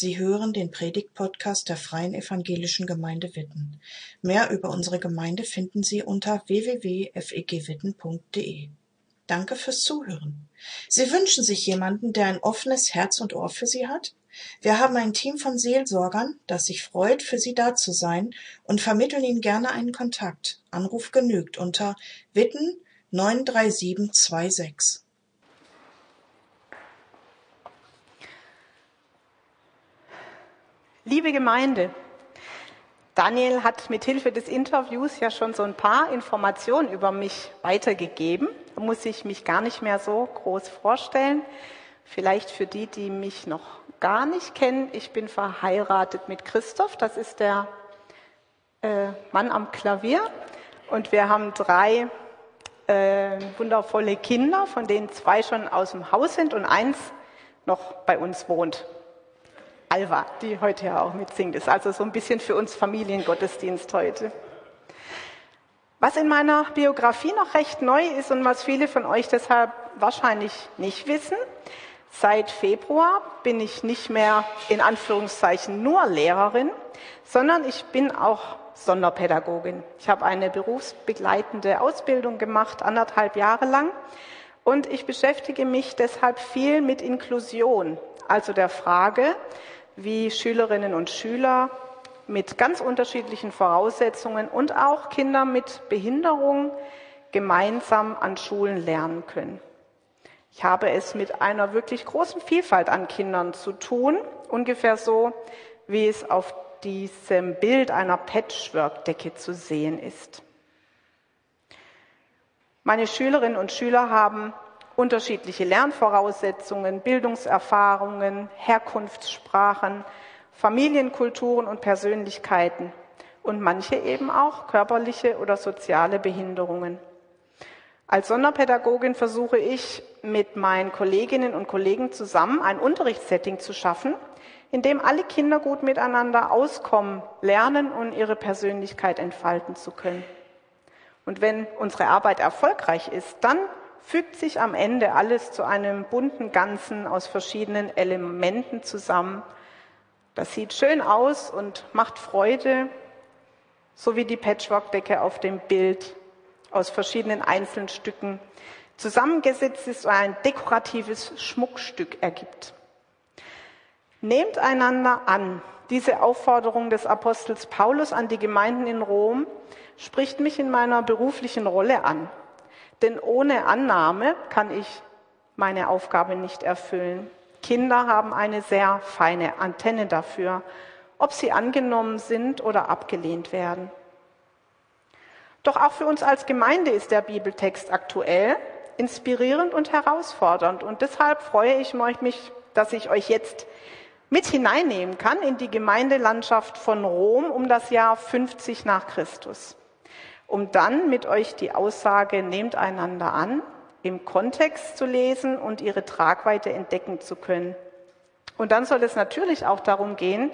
Sie hören den Predigt-Podcast der Freien Evangelischen Gemeinde Witten. Mehr über unsere Gemeinde finden Sie unter www.fegwitten.de. Danke fürs Zuhören. Sie wünschen sich jemanden, der ein offenes Herz und Ohr für Sie hat? Wir haben ein Team von Seelsorgern, das sich freut, für Sie da zu sein und vermitteln Ihnen gerne einen Kontakt. Anruf genügt unter Witten 93726. Liebe Gemeinde, Daniel hat mit Hilfe des Interviews ja schon so ein paar Informationen über mich weitergegeben. Da muss ich mich gar nicht mehr so groß vorstellen. Vielleicht für die, die mich noch gar nicht kennen. Ich bin verheiratet mit Christoph. Das ist der äh, Mann am Klavier. Und wir haben drei äh, wundervolle Kinder, von denen zwei schon aus dem Haus sind und eins noch bei uns wohnt. Alva, die heute ja auch mitsingt, ist also so ein bisschen für uns Familiengottesdienst heute. Was in meiner Biografie noch recht neu ist und was viele von euch deshalb wahrscheinlich nicht wissen, seit Februar bin ich nicht mehr in Anführungszeichen nur Lehrerin, sondern ich bin auch Sonderpädagogin. Ich habe eine berufsbegleitende Ausbildung gemacht, anderthalb Jahre lang, und ich beschäftige mich deshalb viel mit Inklusion, also der Frage, wie Schülerinnen und Schüler mit ganz unterschiedlichen Voraussetzungen und auch Kinder mit Behinderung gemeinsam an Schulen lernen können. Ich habe es mit einer wirklich großen Vielfalt an Kindern zu tun, ungefähr so, wie es auf diesem Bild einer Patchwork-Decke zu sehen ist. Meine Schülerinnen und Schüler haben unterschiedliche Lernvoraussetzungen, Bildungserfahrungen, Herkunftssprachen, Familienkulturen und Persönlichkeiten und manche eben auch körperliche oder soziale Behinderungen. Als Sonderpädagogin versuche ich mit meinen Kolleginnen und Kollegen zusammen ein Unterrichtssetting zu schaffen, in dem alle Kinder gut miteinander auskommen, lernen und ihre Persönlichkeit entfalten zu können. Und wenn unsere Arbeit erfolgreich ist, dann fügt sich am Ende alles zu einem bunten Ganzen aus verschiedenen Elementen zusammen. Das sieht schön aus und macht Freude, so wie die Patchwork-Decke auf dem Bild aus verschiedenen Einzelstücken zusammengesetzt ist und ein dekoratives Schmuckstück ergibt. Nehmt einander an. Diese Aufforderung des Apostels Paulus an die Gemeinden in Rom spricht mich in meiner beruflichen Rolle an. Denn ohne Annahme kann ich meine Aufgabe nicht erfüllen. Kinder haben eine sehr feine Antenne dafür, ob sie angenommen sind oder abgelehnt werden. Doch auch für uns als Gemeinde ist der Bibeltext aktuell, inspirierend und herausfordernd. Und deshalb freue ich mich, dass ich euch jetzt mit hineinnehmen kann in die Gemeindelandschaft von Rom um das Jahr 50 nach Christus um dann mit euch die Aussage nehmt einander an im Kontext zu lesen und ihre Tragweite entdecken zu können. Und dann soll es natürlich auch darum gehen,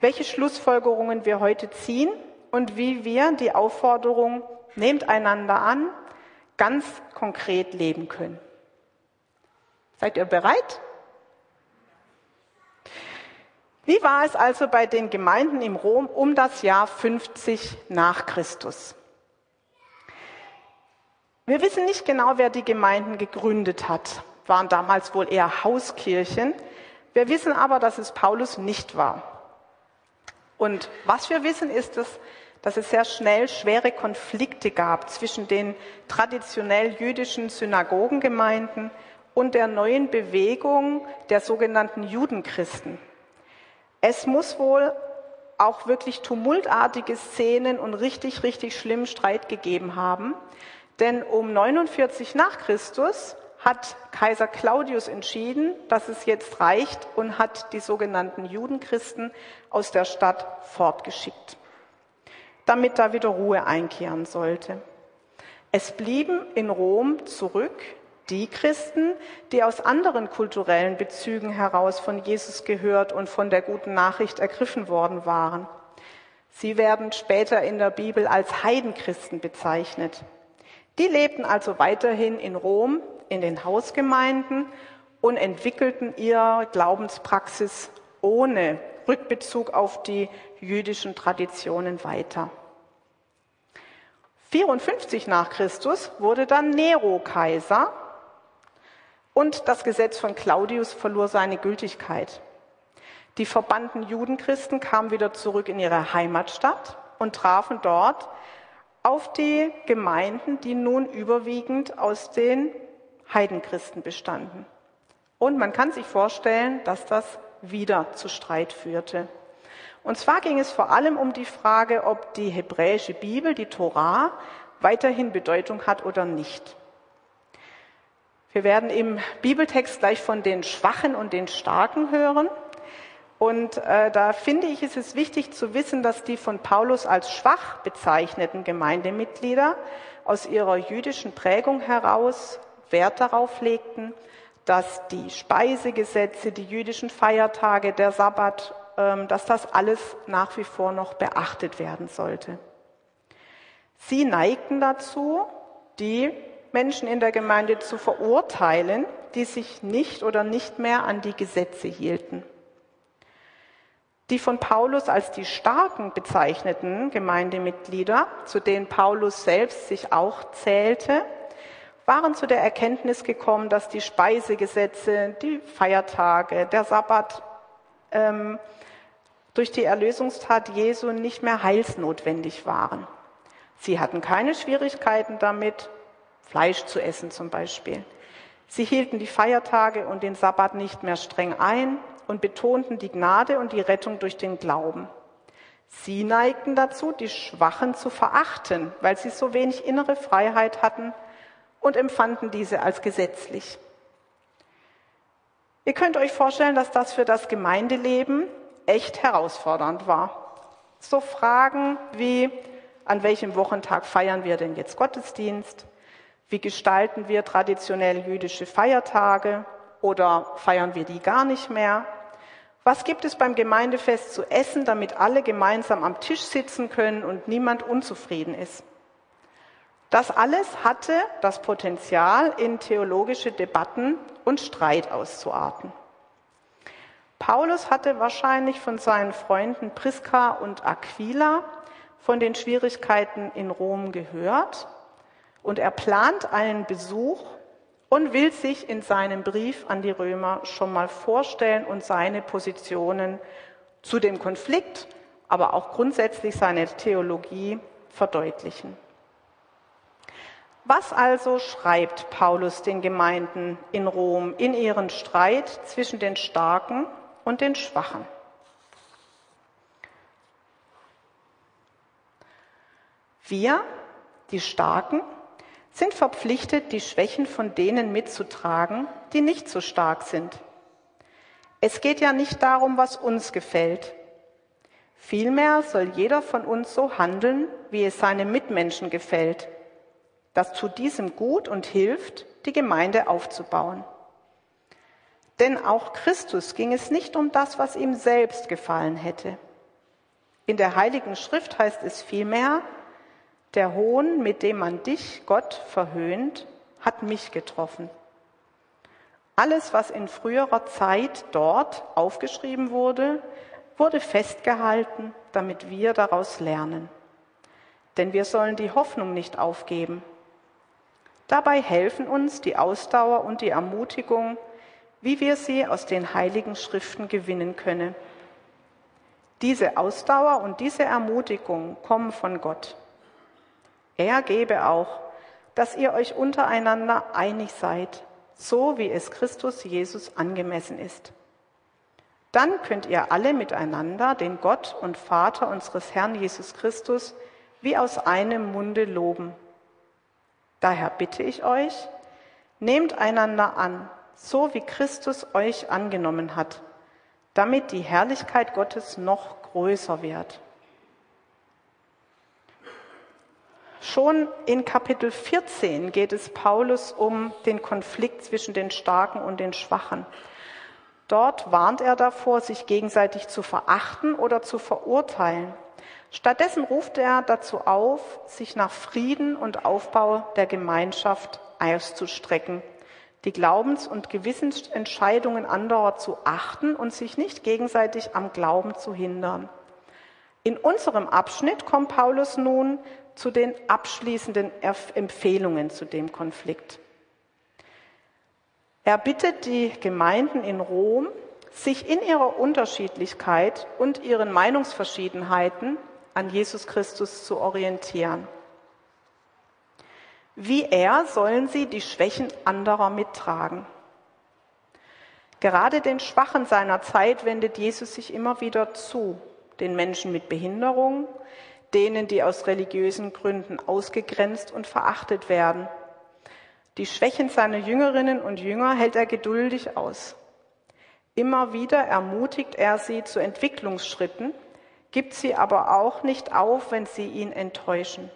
welche Schlussfolgerungen wir heute ziehen und wie wir die Aufforderung nehmt einander an ganz konkret leben können. Seid ihr bereit? Wie war es also bei den Gemeinden im Rom um das Jahr 50 nach Christus? Wir wissen nicht genau, wer die Gemeinden gegründet hat, waren damals wohl eher Hauskirchen. Wir wissen aber, dass es Paulus nicht war. Und was wir wissen, ist es, dass es sehr schnell schwere Konflikte gab zwischen den traditionell jüdischen Synagogengemeinden und der neuen Bewegung der sogenannten Judenchristen. Es muss wohl auch wirklich tumultartige Szenen und richtig, richtig schlimmen Streit gegeben haben. Denn um 49 nach Christus hat Kaiser Claudius entschieden, dass es jetzt reicht und hat die sogenannten Judenchristen aus der Stadt fortgeschickt, damit da wieder Ruhe einkehren sollte. Es blieben in Rom zurück die Christen, die aus anderen kulturellen Bezügen heraus von Jesus gehört und von der guten Nachricht ergriffen worden waren. Sie werden später in der Bibel als Heidenchristen bezeichnet. Die lebten also weiterhin in Rom, in den Hausgemeinden und entwickelten ihre Glaubenspraxis ohne Rückbezug auf die jüdischen Traditionen weiter. 54 nach Christus wurde dann Nero Kaiser und das Gesetz von Claudius verlor seine Gültigkeit. Die verbannten Judenchristen kamen wieder zurück in ihre Heimatstadt und trafen dort auf die Gemeinden, die nun überwiegend aus den Heidenchristen bestanden. Und man kann sich vorstellen, dass das wieder zu Streit führte. Und zwar ging es vor allem um die Frage, ob die hebräische Bibel, die Torah, weiterhin Bedeutung hat oder nicht. Wir werden im Bibeltext gleich von den Schwachen und den Starken hören. Und äh, da finde ich, ist es wichtig zu wissen, dass die von Paulus als schwach bezeichneten Gemeindemitglieder aus ihrer jüdischen Prägung heraus Wert darauf legten, dass die Speisegesetze, die jüdischen Feiertage, der Sabbat, ähm, dass das alles nach wie vor noch beachtet werden sollte. Sie neigten dazu, die Menschen in der Gemeinde zu verurteilen, die sich nicht oder nicht mehr an die Gesetze hielten. Die von Paulus als die Starken bezeichneten Gemeindemitglieder, zu denen Paulus selbst sich auch zählte, waren zu der Erkenntnis gekommen, dass die Speisegesetze, die Feiertage, der Sabbat ähm, durch die Erlösungstat Jesu nicht mehr heilsnotwendig waren. Sie hatten keine Schwierigkeiten damit, Fleisch zu essen zum Beispiel. Sie hielten die Feiertage und den Sabbat nicht mehr streng ein und betonten die Gnade und die Rettung durch den Glauben. Sie neigten dazu, die Schwachen zu verachten, weil sie so wenig innere Freiheit hatten und empfanden diese als gesetzlich. Ihr könnt euch vorstellen, dass das für das Gemeindeleben echt herausfordernd war. So Fragen wie, an welchem Wochentag feiern wir denn jetzt Gottesdienst? Wie gestalten wir traditionell jüdische Feiertage oder feiern wir die gar nicht mehr? Was gibt es beim Gemeindefest zu essen, damit alle gemeinsam am Tisch sitzen können und niemand unzufrieden ist? Das alles hatte das Potenzial, in theologische Debatten und Streit auszuarten. Paulus hatte wahrscheinlich von seinen Freunden Priska und Aquila von den Schwierigkeiten in Rom gehört und er plant einen Besuch und will sich in seinem Brief an die Römer schon mal vorstellen und seine Positionen zu dem Konflikt, aber auch grundsätzlich seine Theologie verdeutlichen. Was also schreibt Paulus den Gemeinden in Rom in ihren Streit zwischen den Starken und den Schwachen? Wir, die Starken, sind verpflichtet, die Schwächen von denen mitzutragen, die nicht so stark sind. Es geht ja nicht darum, was uns gefällt. Vielmehr soll jeder von uns so handeln, wie es seinem Mitmenschen gefällt, das zu diesem gut und hilft, die Gemeinde aufzubauen. Denn auch Christus ging es nicht um das, was ihm selbst gefallen hätte. In der Heiligen Schrift heißt es vielmehr, der Hohn, mit dem man dich, Gott, verhöhnt, hat mich getroffen. Alles, was in früherer Zeit dort aufgeschrieben wurde, wurde festgehalten, damit wir daraus lernen. Denn wir sollen die Hoffnung nicht aufgeben. Dabei helfen uns die Ausdauer und die Ermutigung, wie wir sie aus den heiligen Schriften gewinnen können. Diese Ausdauer und diese Ermutigung kommen von Gott. Er gebe auch, dass ihr euch untereinander einig seid, so wie es Christus Jesus angemessen ist. Dann könnt ihr alle miteinander den Gott und Vater unseres Herrn Jesus Christus wie aus einem Munde loben. Daher bitte ich euch, nehmt einander an, so wie Christus euch angenommen hat, damit die Herrlichkeit Gottes noch größer wird. Schon in Kapitel 14 geht es Paulus um den Konflikt zwischen den Starken und den Schwachen. Dort warnt er davor, sich gegenseitig zu verachten oder zu verurteilen. Stattdessen ruft er dazu auf, sich nach Frieden und Aufbau der Gemeinschaft auszustrecken, die Glaubens- und Gewissensentscheidungen anderer zu achten und sich nicht gegenseitig am Glauben zu hindern. In unserem Abschnitt kommt Paulus nun zu den abschließenden Empfehlungen zu dem Konflikt. Er bittet die Gemeinden in Rom, sich in ihrer Unterschiedlichkeit und ihren Meinungsverschiedenheiten an Jesus Christus zu orientieren. Wie er sollen sie die Schwächen anderer mittragen. Gerade den Schwachen seiner Zeit wendet Jesus sich immer wieder zu, den Menschen mit Behinderung, denen, die aus religiösen Gründen ausgegrenzt und verachtet werden. Die Schwächen seiner Jüngerinnen und Jünger hält er geduldig aus. Immer wieder ermutigt er sie zu Entwicklungsschritten, gibt sie aber auch nicht auf, wenn sie ihn enttäuschen.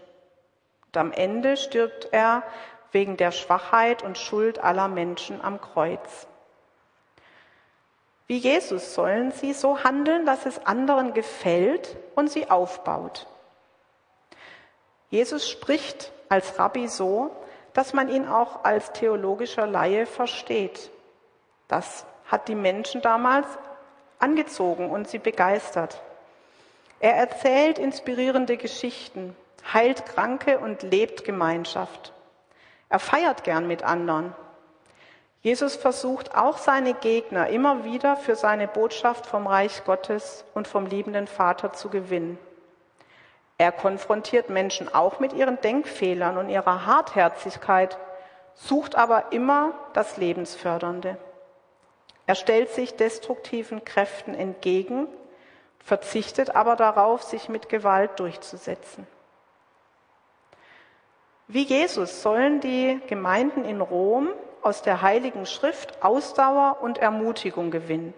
Und am Ende stirbt er wegen der Schwachheit und Schuld aller Menschen am Kreuz. Wie Jesus sollen sie so handeln, dass es anderen gefällt und sie aufbaut. Jesus spricht als Rabbi so, dass man ihn auch als theologischer Laie versteht. Das hat die Menschen damals angezogen und sie begeistert. Er erzählt inspirierende Geschichten, heilt Kranke und lebt Gemeinschaft. Er feiert gern mit anderen. Jesus versucht auch seine Gegner immer wieder für seine Botschaft vom Reich Gottes und vom liebenden Vater zu gewinnen. Er konfrontiert Menschen auch mit ihren Denkfehlern und ihrer Hartherzigkeit, sucht aber immer das Lebensfördernde. Er stellt sich destruktiven Kräften entgegen, verzichtet aber darauf, sich mit Gewalt durchzusetzen. Wie Jesus sollen die Gemeinden in Rom aus der Heiligen Schrift Ausdauer und Ermutigung gewinnen.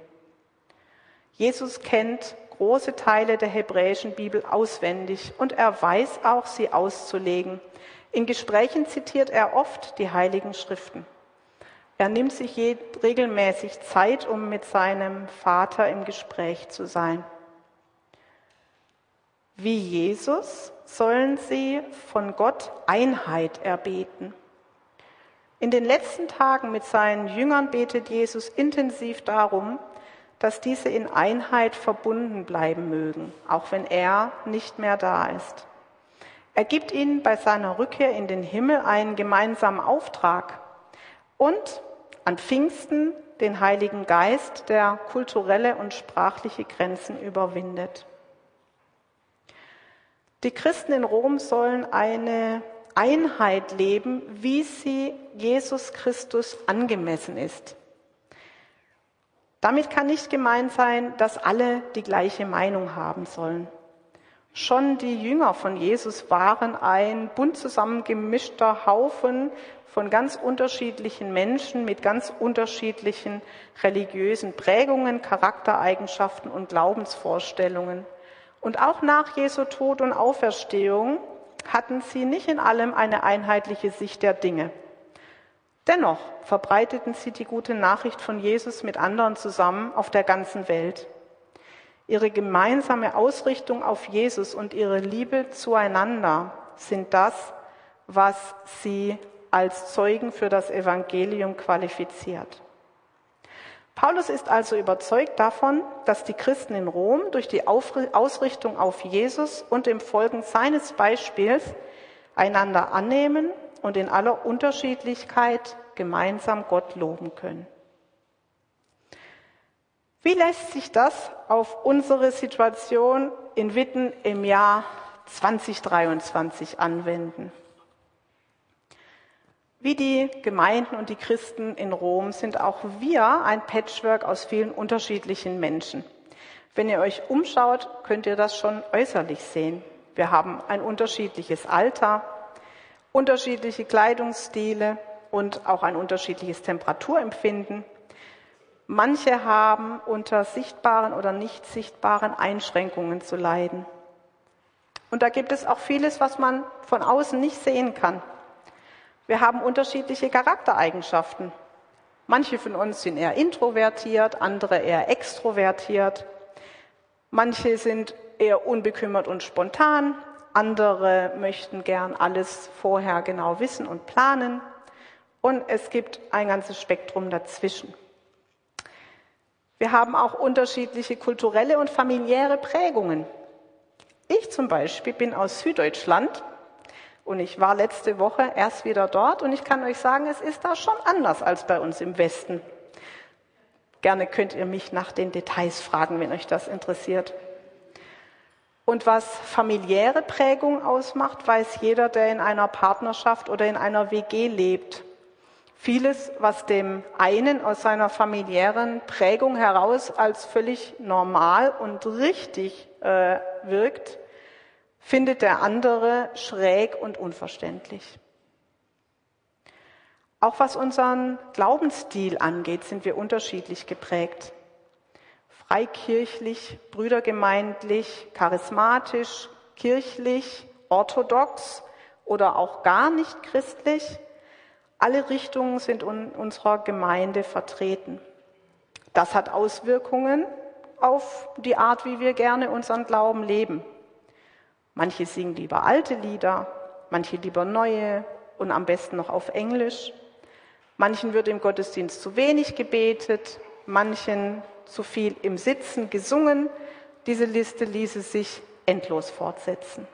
Jesus kennt große Teile der hebräischen Bibel auswendig und er weiß auch, sie auszulegen. In Gesprächen zitiert er oft die Heiligen Schriften. Er nimmt sich regelmäßig Zeit, um mit seinem Vater im Gespräch zu sein. Wie Jesus sollen sie von Gott Einheit erbeten. In den letzten Tagen mit seinen Jüngern betet Jesus intensiv darum, dass diese in Einheit verbunden bleiben mögen, auch wenn er nicht mehr da ist. Er gibt ihnen bei seiner Rückkehr in den Himmel einen gemeinsamen Auftrag und an Pfingsten den Heiligen Geist, der kulturelle und sprachliche Grenzen überwindet. Die Christen in Rom sollen eine Einheit leben, wie sie Jesus Christus angemessen ist. Damit kann nicht gemeint sein, dass alle die gleiche Meinung haben sollen. Schon die Jünger von Jesus waren ein bunt zusammengemischter Haufen von ganz unterschiedlichen Menschen mit ganz unterschiedlichen religiösen Prägungen, Charaktereigenschaften und Glaubensvorstellungen. Und auch nach Jesu Tod und Auferstehung hatten sie nicht in allem eine einheitliche Sicht der Dinge. Dennoch verbreiteten sie die gute Nachricht von Jesus mit anderen zusammen auf der ganzen Welt. Ihre gemeinsame Ausrichtung auf Jesus und ihre Liebe zueinander sind das, was sie als Zeugen für das Evangelium qualifiziert. Paulus ist also überzeugt davon, dass die Christen in Rom durch die Ausrichtung auf Jesus und im Folgen seines Beispiels einander annehmen und in aller Unterschiedlichkeit gemeinsam Gott loben können. Wie lässt sich das auf unsere Situation in Witten im Jahr 2023 anwenden? Wie die Gemeinden und die Christen in Rom sind auch wir ein Patchwork aus vielen unterschiedlichen Menschen. Wenn ihr euch umschaut, könnt ihr das schon äußerlich sehen. Wir haben ein unterschiedliches Alter, unterschiedliche Kleidungsstile und auch ein unterschiedliches Temperaturempfinden. Manche haben unter sichtbaren oder nicht sichtbaren Einschränkungen zu leiden. Und da gibt es auch vieles, was man von außen nicht sehen kann. Wir haben unterschiedliche Charaktereigenschaften. Manche von uns sind eher introvertiert, andere eher extrovertiert. Manche sind eher unbekümmert und spontan, andere möchten gern alles vorher genau wissen und planen. und es gibt ein ganzes Spektrum dazwischen. Wir haben auch unterschiedliche kulturelle und familiäre Prägungen. Ich zum Beispiel bin aus Süddeutschland und ich war letzte Woche erst wieder dort und ich kann euch sagen, es ist da schon anders als bei uns im Westen. Gerne könnt ihr mich nach den Details fragen, wenn euch das interessiert. Und was familiäre Prägung ausmacht, weiß jeder, der in einer Partnerschaft oder in einer WG lebt. Vieles, was dem einen aus seiner familiären Prägung heraus als völlig normal und richtig äh, wirkt, findet der andere schräg und unverständlich. Auch was unseren Glaubensstil angeht, sind wir unterschiedlich geprägt. Freikirchlich, brüdergemeindlich, charismatisch, kirchlich, orthodox oder auch gar nicht christlich alle Richtungen sind in unserer Gemeinde vertreten. Das hat Auswirkungen auf die Art, wie wir gerne unseren Glauben leben. Manche singen lieber alte Lieder, manche lieber neue und am besten noch auf Englisch. Manchen wird im Gottesdienst zu wenig gebetet, manchen zu viel im Sitzen gesungen. Diese Liste ließe sich endlos fortsetzen.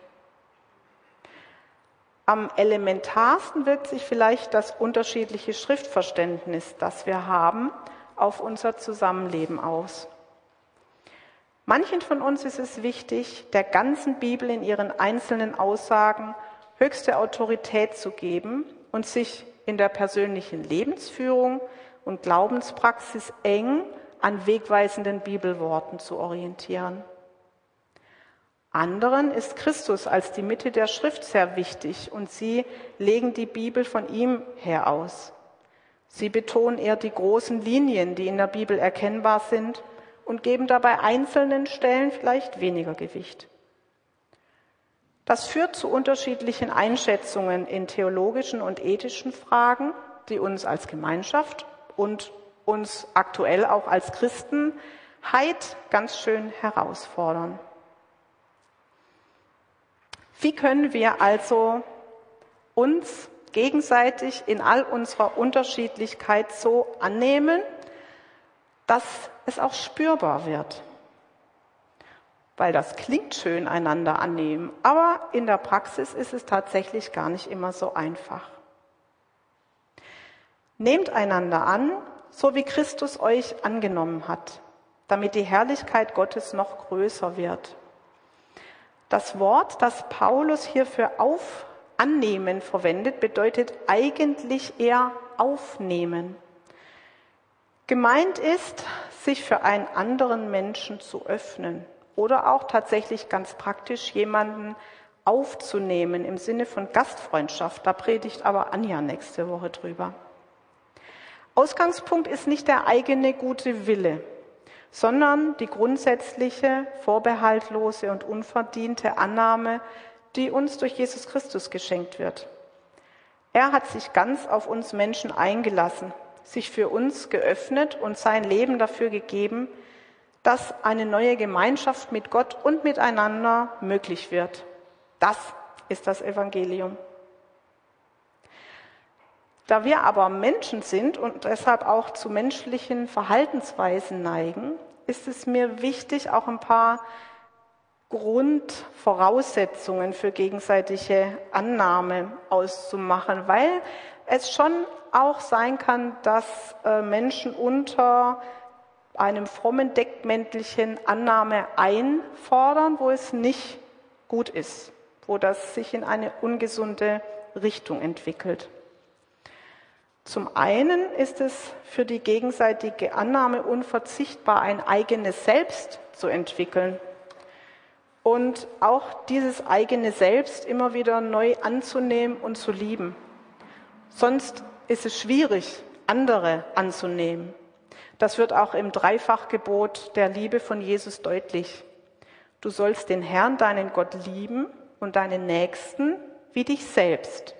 Am elementarsten wirkt sich vielleicht das unterschiedliche Schriftverständnis, das wir haben, auf unser Zusammenleben aus. Manchen von uns ist es wichtig, der ganzen Bibel in ihren einzelnen Aussagen höchste Autorität zu geben und sich in der persönlichen Lebensführung und Glaubenspraxis eng an wegweisenden Bibelworten zu orientieren. Anderen ist Christus als die Mitte der Schrift sehr wichtig und sie legen die Bibel von ihm her aus. Sie betonen eher die großen Linien, die in der Bibel erkennbar sind und geben dabei einzelnen Stellen vielleicht weniger Gewicht. Das führt zu unterschiedlichen Einschätzungen in theologischen und ethischen Fragen, die uns als Gemeinschaft und uns aktuell auch als Christenheit ganz schön herausfordern. Wie können wir also uns gegenseitig in all unserer Unterschiedlichkeit so annehmen, dass es auch spürbar wird? Weil das klingt schön, einander annehmen, aber in der Praxis ist es tatsächlich gar nicht immer so einfach. Nehmt einander an, so wie Christus euch angenommen hat, damit die Herrlichkeit Gottes noch größer wird. Das Wort, das Paulus hier für auf, annehmen verwendet, bedeutet eigentlich eher aufnehmen. Gemeint ist, sich für einen anderen Menschen zu öffnen oder auch tatsächlich ganz praktisch jemanden aufzunehmen im Sinne von Gastfreundschaft. Da predigt aber Anja nächste Woche drüber. Ausgangspunkt ist nicht der eigene gute Wille, sondern die grundsätzliche, vorbehaltlose und unverdiente Annahme, die uns durch Jesus Christus geschenkt wird. Er hat sich ganz auf uns Menschen eingelassen, sich für uns geöffnet und sein Leben dafür gegeben, dass eine neue Gemeinschaft mit Gott und miteinander möglich wird. Das ist das Evangelium. Da wir aber Menschen sind und deshalb auch zu menschlichen Verhaltensweisen neigen, ist es mir wichtig, auch ein paar Grundvoraussetzungen für gegenseitige Annahme auszumachen, weil es schon auch sein kann, dass äh, Menschen unter einem frommen Deckmäntelchen Annahme einfordern, wo es nicht gut ist, wo das sich in eine ungesunde Richtung entwickelt. Zum einen ist es für die gegenseitige Annahme unverzichtbar, ein eigenes Selbst zu entwickeln und auch dieses eigene Selbst immer wieder neu anzunehmen und zu lieben. Sonst ist es schwierig, andere anzunehmen. Das wird auch im Dreifachgebot der Liebe von Jesus deutlich. Du sollst den Herrn, deinen Gott lieben und deinen Nächsten wie dich selbst.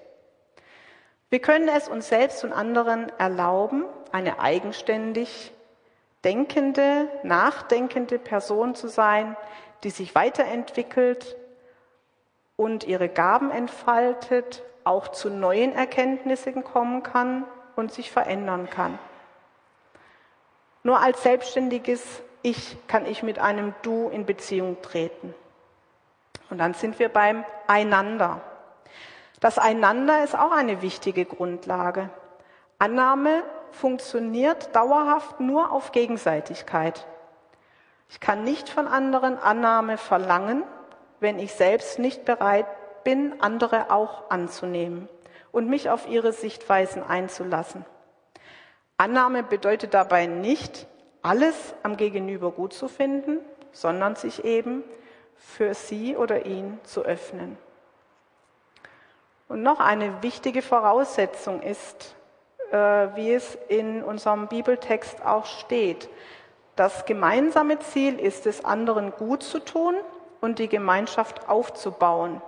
Wir können es uns selbst und anderen erlauben, eine eigenständig denkende, nachdenkende Person zu sein, die sich weiterentwickelt und ihre Gaben entfaltet, auch zu neuen Erkenntnissen kommen kann, und sich verändern kann. Nur als selbstständiges Ich kann ich mit einem Du in Beziehung treten. Und dann sind wir beim Einander. Das Einander ist auch eine wichtige Grundlage. Annahme funktioniert dauerhaft nur auf Gegenseitigkeit. Ich kann nicht von anderen Annahme verlangen, wenn ich selbst nicht bereit bin, andere auch anzunehmen und mich auf ihre Sichtweisen einzulassen. Annahme bedeutet dabei nicht, alles am Gegenüber gut zu finden, sondern sich eben für sie oder ihn zu öffnen. Und noch eine wichtige Voraussetzung ist, äh, wie es in unserem Bibeltext auch steht. Das gemeinsame Ziel ist es, anderen gut zu tun und die Gemeinschaft aufzubauen.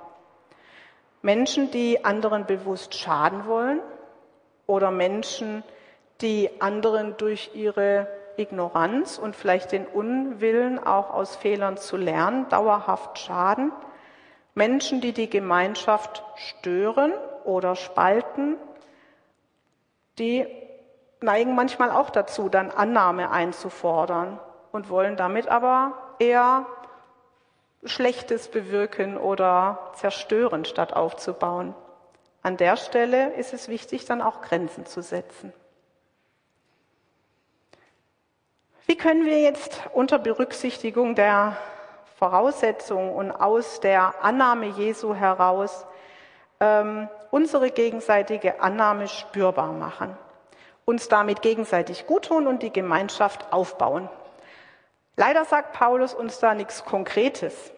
Menschen, die anderen bewusst schaden wollen oder Menschen, die anderen durch ihre Ignoranz und vielleicht den Unwillen auch aus Fehlern zu lernen, dauerhaft schaden, Menschen, die die Gemeinschaft stören oder spalten, die neigen manchmal auch dazu, dann Annahme einzufordern und wollen damit aber eher Schlechtes bewirken oder zerstören, statt aufzubauen. An der Stelle ist es wichtig, dann auch Grenzen zu setzen. Wie können wir jetzt unter Berücksichtigung der Voraussetzungen und aus der Annahme Jesu heraus ähm, unsere gegenseitige Annahme spürbar machen, uns damit gegenseitig gut tun und die Gemeinschaft aufbauen. Leider sagt Paulus uns da nichts Konkretes.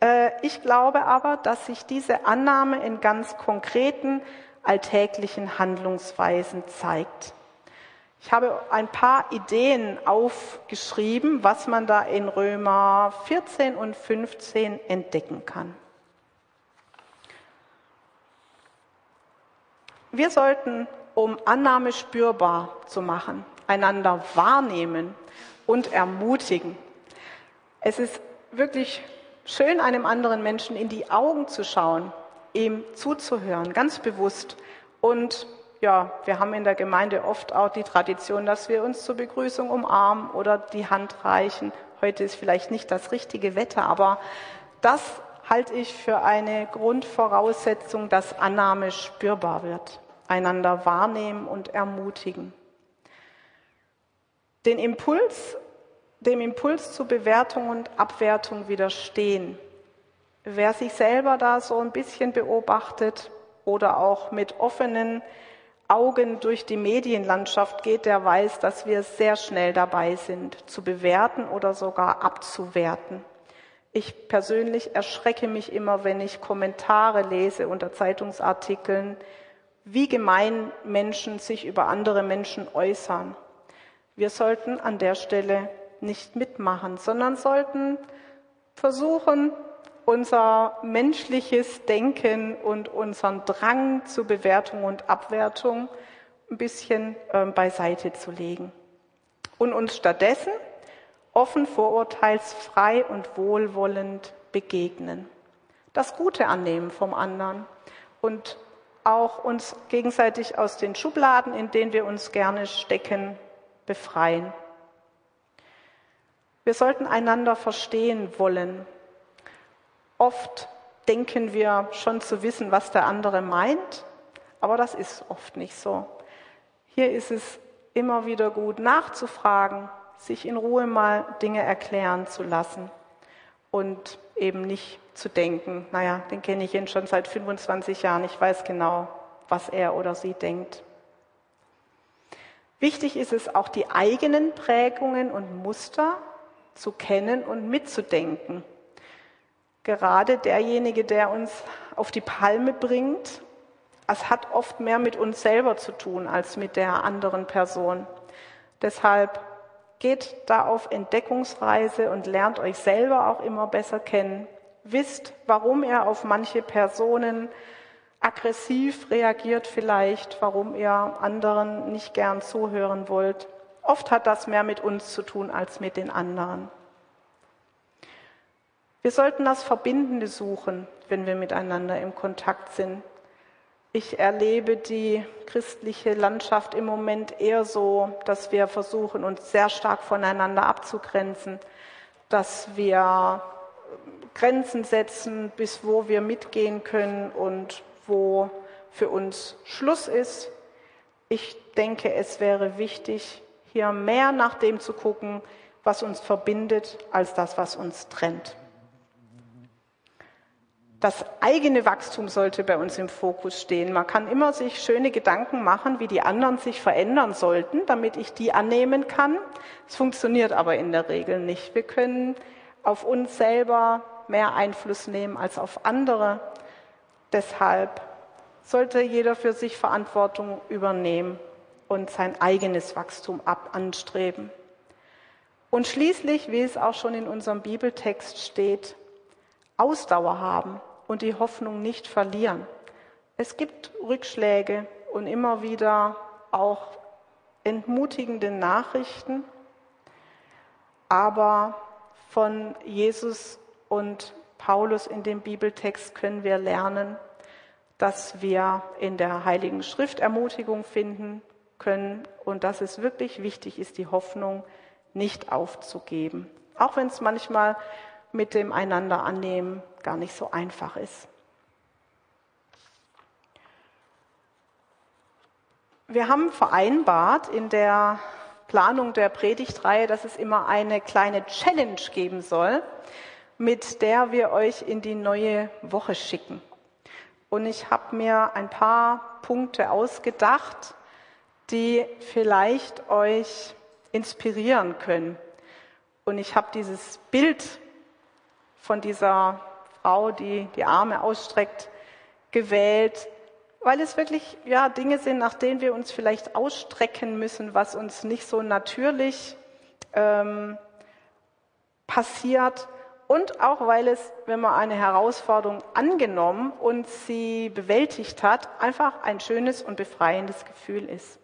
Äh, ich glaube aber, dass sich diese Annahme in ganz konkreten alltäglichen Handlungsweisen zeigt. Ich habe ein paar Ideen aufgeschrieben, was man da in Römer 14 und 15 entdecken kann. Wir sollten, um Annahme spürbar zu machen, einander wahrnehmen und ermutigen. Es ist wirklich schön, einem anderen Menschen in die Augen zu schauen, ihm zuzuhören, ganz bewusst und ja, wir haben in der Gemeinde oft auch die Tradition, dass wir uns zur Begrüßung umarmen oder die Hand reichen. Heute ist vielleicht nicht das richtige Wetter, aber das halte ich für eine Grundvoraussetzung, dass Annahme spürbar wird. Einander wahrnehmen und ermutigen. Den Impuls, dem Impuls zu Bewertung und Abwertung widerstehen. Wer sich selber da so ein bisschen beobachtet oder auch mit offenen Augen durch die Medienlandschaft geht, der weiß, dass wir sehr schnell dabei sind, zu bewerten oder sogar abzuwerten. Ich persönlich erschrecke mich immer, wenn ich Kommentare lese unter Zeitungsartikeln, wie gemein Menschen sich über andere Menschen äußern. Wir sollten an der Stelle nicht mitmachen, sondern sollten versuchen, unser menschliches Denken und unseren Drang zur Bewertung und Abwertung ein bisschen äh, beiseite zu legen und uns stattdessen offen, vorurteilsfrei und wohlwollend begegnen. Das Gute annehmen vom anderen und auch uns gegenseitig aus den Schubladen, in denen wir uns gerne stecken, befreien. Wir sollten einander verstehen wollen Oft denken wir schon zu wissen, was der andere meint, aber das ist oft nicht so. Hier ist es immer wieder gut nachzufragen, sich in Ruhe mal Dinge erklären zu lassen und eben nicht zu denken, naja, den kenne ich ihn schon seit 25 Jahren, ich weiß genau, was er oder sie denkt. Wichtig ist es auch, die eigenen Prägungen und Muster zu kennen und mitzudenken gerade derjenige, der uns auf die Palme bringt, es hat oft mehr mit uns selber zu tun als mit der anderen Person. Deshalb geht da auf Entdeckungsreise und lernt euch selber auch immer besser kennen. Wisst, warum ihr auf manche Personen aggressiv reagiert vielleicht, warum ihr anderen nicht gern zuhören wollt. Oft hat das mehr mit uns zu tun als mit den anderen. Wir sollten das Verbindende suchen, wenn wir miteinander im Kontakt sind. Ich erlebe die christliche Landschaft im Moment eher so, dass wir versuchen, uns sehr stark voneinander abzugrenzen, dass wir Grenzen setzen, bis wo wir mitgehen können und wo für uns Schluss ist. Ich denke, es wäre wichtig, hier mehr nach dem zu gucken, was uns verbindet, als das, was uns trennt. Das eigene Wachstum sollte bei uns im Fokus stehen. Man kann immer sich schöne Gedanken machen, wie die anderen sich verändern sollten, damit ich die annehmen kann. Es funktioniert aber in der Regel nicht. Wir können auf uns selber mehr Einfluss nehmen als auf andere. Deshalb sollte jeder für sich Verantwortung übernehmen und sein eigenes Wachstum ab anstreben. Und schließlich, wie es auch schon in unserem Bibeltext steht, Ausdauer haben und die Hoffnung nicht verlieren. Es gibt Rückschläge und immer wieder auch entmutigende Nachrichten, aber von Jesus und Paulus in dem Bibeltext können wir lernen, dass wir in der Heiligen Schrift Ermutigung finden können und dass es wirklich wichtig ist, die Hoffnung nicht aufzugeben. Auch wenn es manchmal mit dem Einander annehmen gar nicht so einfach ist. Wir haben vereinbart in der Planung der Predigtreihe, dass es immer eine kleine Challenge geben soll, mit der wir euch in die neue Woche schicken. Und ich habe mir ein paar Punkte ausgedacht, die vielleicht euch inspirieren können. Und ich habe dieses Bild von dieser Frau, die die Arme ausstreckt, gewählt, weil es wirklich ja Dinge sind, nach denen wir uns vielleicht ausstrecken müssen, was uns nicht so natürlich ähm, passiert und auch weil es, wenn man eine Herausforderung angenommen und sie bewältigt hat, einfach ein schönes und befreiendes Gefühl ist.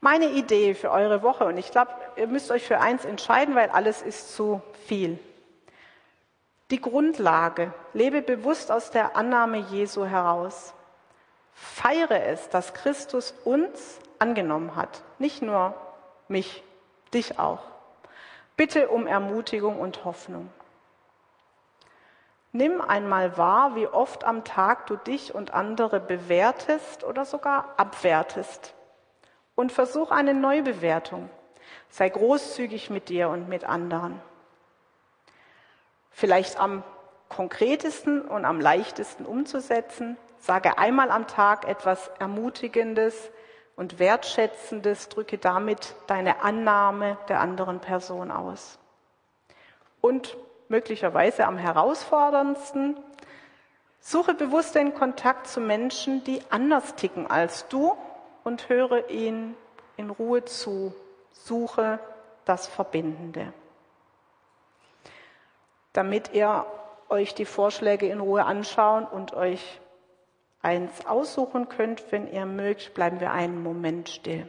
Meine Idee für eure Woche, und ich glaube, ihr müsst euch für eins entscheiden, weil alles ist zu viel. Die Grundlage, lebe bewusst aus der Annahme Jesu heraus. Feiere es, dass Christus uns angenommen hat, nicht nur mich, dich auch. Bitte um Ermutigung und Hoffnung. Nimm einmal wahr, wie oft am Tag du dich und andere bewertest oder sogar abwertest und versuch eine Neubewertung. Sei großzügig mit dir und mit anderen. Vielleicht am konkretesten und am leichtesten umzusetzen. Sage einmal am Tag etwas Ermutigendes und Wertschätzendes, drücke damit deine Annahme der anderen Person aus. Und möglicherweise am herausforderndsten, suche bewusst den Kontakt zu Menschen, die anders ticken als du und höre ihn in Ruhe zu. Suche das Verbindende. Damit ihr euch die Vorschläge in Ruhe anschauen und euch eins aussuchen könnt, wenn ihr mögt, bleiben wir einen Moment still.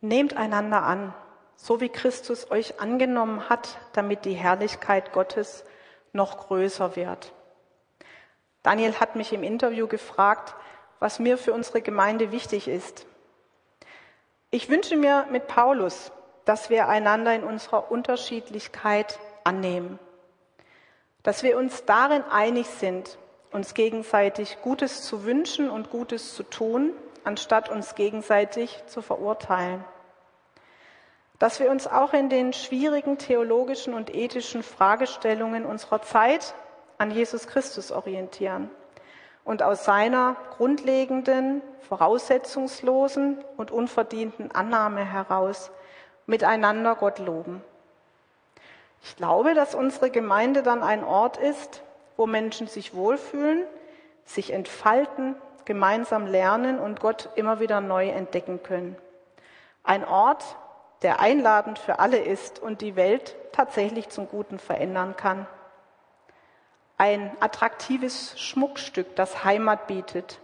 Nehmt einander an, so wie Christus euch angenommen hat, damit die Herrlichkeit Gottes noch größer wird. Daniel hat mich im Interview gefragt, was mir für unsere Gemeinde wichtig ist. Ich wünsche mir mit Paulus, dass wir einander in unserer Unterschiedlichkeit annehmen, dass wir uns darin einig sind, uns gegenseitig Gutes zu wünschen und Gutes zu tun anstatt uns gegenseitig zu verurteilen. Dass wir uns auch in den schwierigen theologischen und ethischen Fragestellungen unserer Zeit an Jesus Christus orientieren und aus seiner grundlegenden, voraussetzungslosen und unverdienten Annahme heraus miteinander Gott loben. Ich glaube, dass unsere Gemeinde dann ein Ort ist, wo Menschen sich wohlfühlen, sich entfalten, gemeinsam lernen und Gott immer wieder neu entdecken können. Ein Ort, der einladend für alle ist und die Welt tatsächlich zum Guten verändern kann. Ein attraktives Schmuckstück, das Heimat bietet,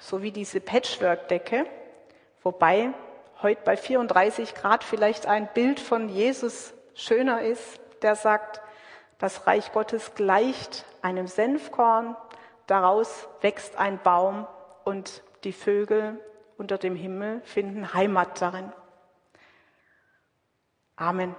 so wie diese Patchwork-Decke, wobei heute bei 34 Grad vielleicht ein Bild von Jesus schöner ist, der sagt, das Reich Gottes gleicht einem Senfkorn, daraus wächst ein Baum und die Vögel unter dem Himmel finden Heimat darin. Amen.